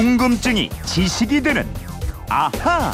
궁금증이 지식이 되는 아하.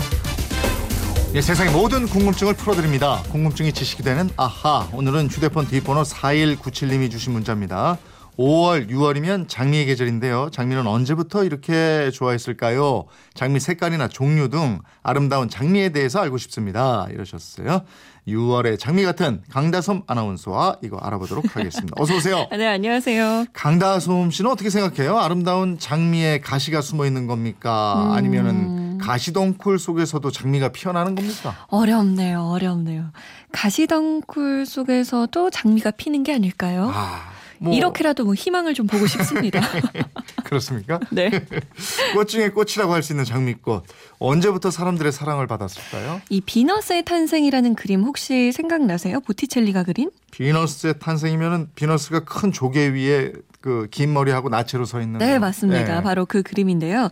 예, 세상의 모든 궁금증을 풀어드립니다. 궁금증이 지식이 되는 아하. 오늘은 휴대폰 뒷번호 4197님이 주신 문자입니다. 5월, 6월이면 장미의 계절인데요. 장미는 언제부터 이렇게 좋아했을까요? 장미 색깔이나 종류 등 아름다운 장미에 대해서 알고 싶습니다. 이러셨어요. 6월의 장미 같은 강다솜 아나운서와 이거 알아보도록 하겠습니다. 어서 오세요. 네, 안녕하세요. 강다솜 씨는 어떻게 생각해요? 아름다운 장미에 가시가 숨어 있는 겁니까? 음. 아니면은 가시덩굴 속에서도 장미가 피어나는 겁니까? 어렵네요, 어렵네요. 가시덩굴 속에서도 장미가 피는 게 아닐까요? 아, 뭐 이렇게라도 뭐 희망을 좀 보고 싶습니다. 그렇습니까? 네. 꽃 중에 꽃이라고 할 수 있는 장미꽃 언제부터 사람들의 사랑을 받았을까요? 이 비너스의 탄생이라는 그림 혹시 생각나세요? 보티첼리가 그린? 비너스의 탄생이면은 비너스가 큰 조개 위에 그 긴 머리하고 나체로 서 있는 네, 거. 맞습니다. 네. 바로 그 그림인데요.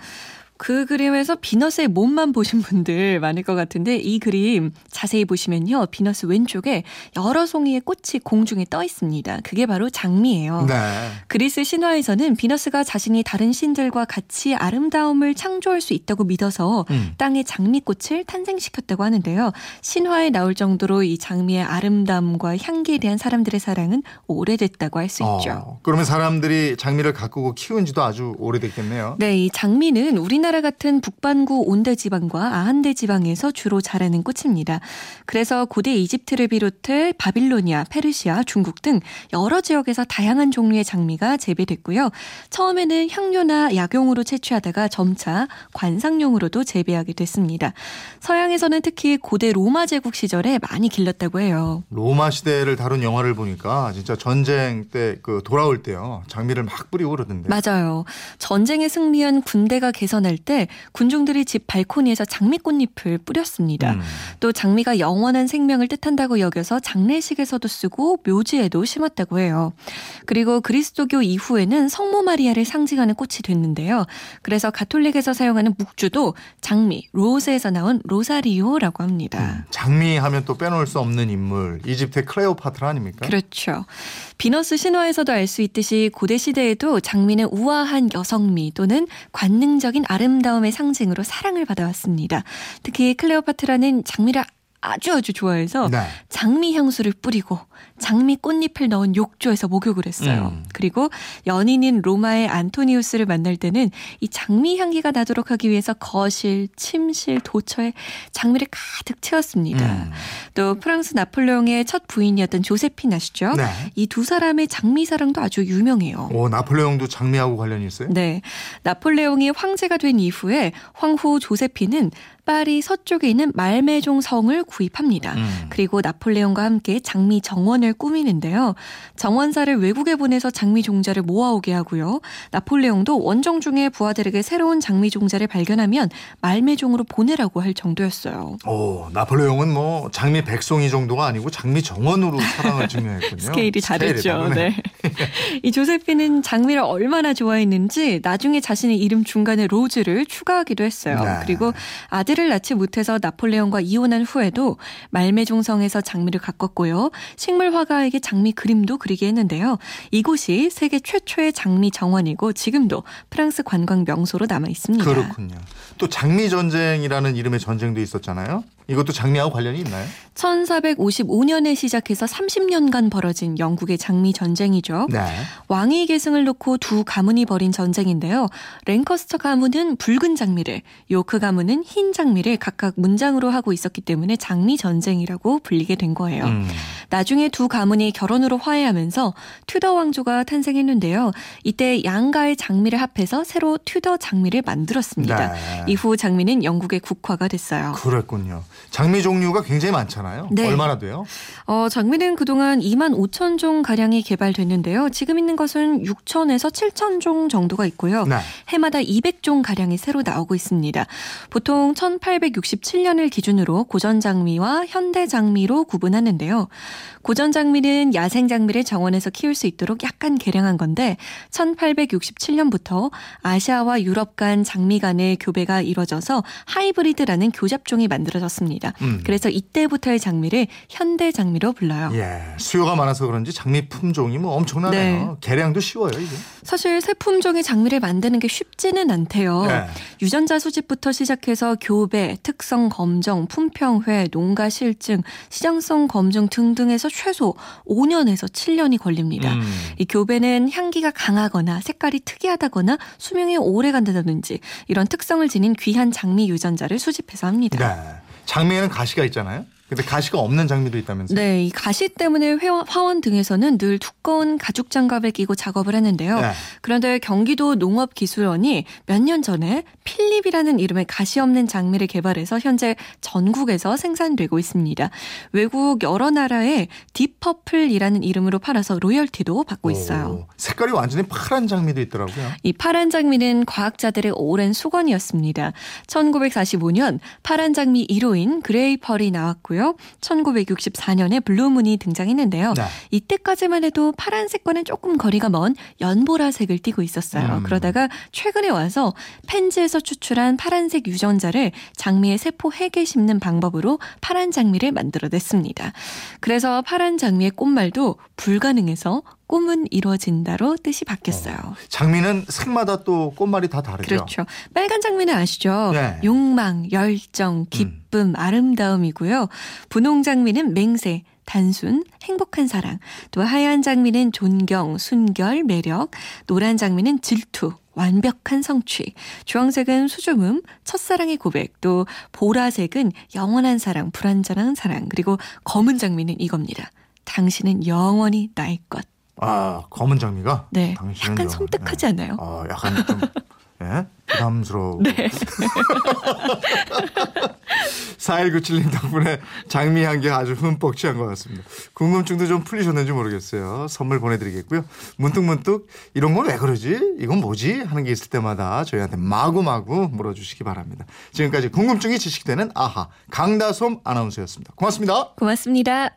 그 그림에서 비너스의 몸만 보신 분들 많을 것 같은데 이 그림 자세히 보시면요. 비너스 왼쪽에 여러 송이의 꽃이 공중에 떠 있습니다. 그게 바로 장미예요. 네. 그리스 신화에서는 비너스가 자신이 다른 신들과 같이 아름다움을 창조할 수 있다고 믿어서 음. 땅에 장미꽃을 탄생시켰다고 하는데요. 신화에 나올 정도로 이 장미의 아름다움과 향기에 대한 사람들의 사랑은 오래됐다고 할 수 있죠. 어, 그러면 사람들이 장미를 가꾸고 키운 지도 아주 오래됐겠네요. 네, 이 장미는 우리나라 같은 북반구 온대 지방과 아한대 지방에서 주로 자라는 꽃입니다. 그래서 고대 이집트를 비롯해 바빌로니아, 페르시아, 중국 등 여러 지역에서 다양한 종류의 장미가 재배됐고요. 처음에는 향료나 약용으로 채취하다가 점차 관상용으로도 재배하게 됐습니다. 서양에서는 특히 고대 로마 제국 시절에 많이 길렀다고 해요. 로마 시대를 다룬 영화를 보니까 진짜 전쟁 때 그 돌아올 때요 장미를 막 뿌리고 그러던데. 맞아요. 전쟁에 승리한 군대가 개선할 때 군중들이 집 발코니에서 장미꽃잎을 뿌렸습니다. 음. 또 장미가 영원한 생명을 뜻한다고 여겨서 장례식에서도 쓰고 묘지에도 심었다고 해요. 그리고 그리스도교 이후에는 성모 마리아를 상징하는 꽃이 됐는데요. 그래서 가톨릭에서 사용하는 묵주도 장미, rose에서 나온 로사리오라고 합니다. 장미 하면 또 빼놓을 수 없는 인물 이집트의 클레오파트라 아닙니까? 그렇죠. 비너스 신화에서도 알 수 있듯이 고대 시대에도 장미는 우아한 여성미 또는 관능적인 아름 다움의 상징으로 사랑을 받아왔습니다. 특히 클레오파트라는 장미를 아주 아주 좋아해서 네. 장미 향수를 뿌리고 장미 꽃잎을 넣은 욕조에서 목욕을 했어요. 음. 그리고 연인인 로마의 안토니우스를 만날 때는 이 장미 향기가 나도록 하기 위해서 거실, 침실, 도처에 장미를 가득 채웠습니다. 음. 또 프랑스 나폴레옹의 첫 부인이었던 조세핀 아시죠? 네. 이두 사람의 장미 사랑도 아주 유명해요. 오 나폴레옹도 장미하고 관련이 있어요? 네. 나폴레옹이 황제가 된 이후에 황후 조세핀은 파리 서쪽에 있는 말메종 성을 구입합니다. 음. 그리고 나폴레옹과 함께 장미 정원을 꾸미는데요. 정원사를 외국에 보내서 장미 종자를 모아오게 하고요. 나폴레옹도 원정 중에 부하들에게 새로운 장미 종자를 발견하면 말메종으로 보내라고 할 정도였어요. 오 나폴레옹은 뭐 장미 백송이 정도가 아니고 장미 정원으로 사랑을 증명했군요. 스케일이 다르죠. 다르네. 네. 이 조세피는 장미를 얼마나 좋아했는지 나중에 자신의 이름 중간에 로즈를 추가하기도 했어요. 네. 그리고 아들을 낳지 못해서 나폴레옹과 이혼한 후에도 말메종성에서 장미를 가꿨고요. 식물 화가에게 장미 그림도 그리게 했는데요. 이곳이 세계 최초의 장미 정원이고 지금도 프랑스 관광 명소로 남아 있습니다. 그렇군요. 또 장미 전쟁이라는 이름의 전쟁도 있었잖아요. 이것도 장미하고 관련이 있나요? 1455년에 시작해서 30년간 벌어진 영국의 장미 전쟁이죠. 네. 왕위 계승을 놓고 두 가문이 벌인 전쟁인데요. 랭커스터 가문은 붉은 장미를, 요크 가문은 흰 장미를 각각 문장으로 하고 있었기 때문에 장미 전쟁이라고 불리게 된 거예요. 음. 나중에 두 가문이 결혼으로 화해하면서 튜더 왕조가 탄생했는데요. 이때 양가의 장미를 합해서 새로 튜더 장미를 만들었습니다. 네. 이후 장미는 영국의 국화가 됐어요. 그랬군요. 장미 종류가 굉장히 많잖아요. 네. 얼마나 돼요? 어, 장미는 그동안 2만 5천 종 가량이 개발됐는데요. 지금 있는 것은 6천에서 7천 종 정도가 있고요. 네. 해마다 200종 가량이 새로 나오고 있습니다. 보통 1867년을 기준으로 고전 장미와 현대 장미로 구분하는데요. 고전 장미는 야생 장미를 정원에서 키울 수 있도록 약간 개량한 건데 1867년부터 아시아와 유럽 간 장미 간의 교배가 이뤄져서 하이브리드라는 교잡종이 만들어졌습니다. 있습니다. 음. 그래서 이때부터의 장미를 현대 장미로 불러요. 예, 수요가 많아서 그런지 장미 품종이 뭐 엄청나네요. 네. 개량도 쉬워요 이게. 사실 새 품종의 장미를 만드는 게 쉽지는 않대요. 네. 유전자 수집부터 시작해서 교배, 특성 검정, 품평회, 농가 실증, 시장성 검증 등등에서 최소 5년에서 7년이 걸립니다. 음. 이 교배는 향기가 강하거나 색깔이 특이하다거나 수명이 오래 간다든지 이런 특성을 지닌 귀한 장미 유전자를 수집해서 합니다. 네. 장미에는 가시가 있잖아요. 근데 가시가 없는 장미도 있다면서요? 네, 이 가시 때문에 회화, 화원 등에서는 늘 두꺼운 가죽 장갑을 끼고 작업을 했는데요. 네. 그런데 경기도 농업기술원이 몇 년 전에 필립이라는 이름의 가시 없는 장미를 개발해서 현재 전국에서 생산되고 있습니다. 외국 여러 나라에 Deep Purple이라는 이름으로 팔아서 로열티도 받고 있어요. 오, 색깔이 완전히 파란 장미도 있더라고요. 이 파란 장미는 과학자들의 오랜 숙원이었습니다. 1945년 파란 장미 1호인 Grey Pearl이 나왔고요. 1964년에 Blue Moon이 등장했는데요. 네. 이때까지만 해도 파란색과는 조금 거리가 먼 연보라색을 띠고 있었어요. 음. 그러다가 최근에 와서 펜지에서 추출한 파란색 유전자를 장미의 세포 핵에 심는 방법으로 파란 장미를 만들어냈습니다. 그래서 파란 장미의 꽃말도 불가능해서 꿈은 이루어진다로 뜻이 바뀌었어요. 장미는 색마다 또 꽃말이 다 다르죠. 그렇죠. 빨간 장미는 아시죠? 네. 욕망, 열정, 기쁨, 아름다움이고요. 분홍 장미는 맹세, 단순, 행복한 사랑. 또 하얀 장미는 존경, 순결, 매력. 노란 장미는 질투. 완벽한 성취. 주황색은 수줍음, 첫사랑의 고백. 또 보라색은 영원한 사랑, 불완전한 사랑. 그리고 검은 장미는 이겁니다. 당신은 영원히 나의 것. 아 검은 장미가. 네. 당신은 약간 영- 섬뜩하지 않아요? 아 약간 좀 예? 부담스러워. 네. 4197님 덕분에 장미 향기 아주 흠뻑 취한 것 같습니다. 궁금증도 좀 풀리셨는지 모르겠어요. 선물 보내드리겠고요. 문득문득 이런 건 왜 그러지? 이건 뭐지? 하는 게 있을 때마다 저희한테 마구마구 물어주시기 바랍니다. 지금까지 궁금증이 지식되는 아하 강다솜 아나운서였습니다. 고맙습니다. 고맙습니다.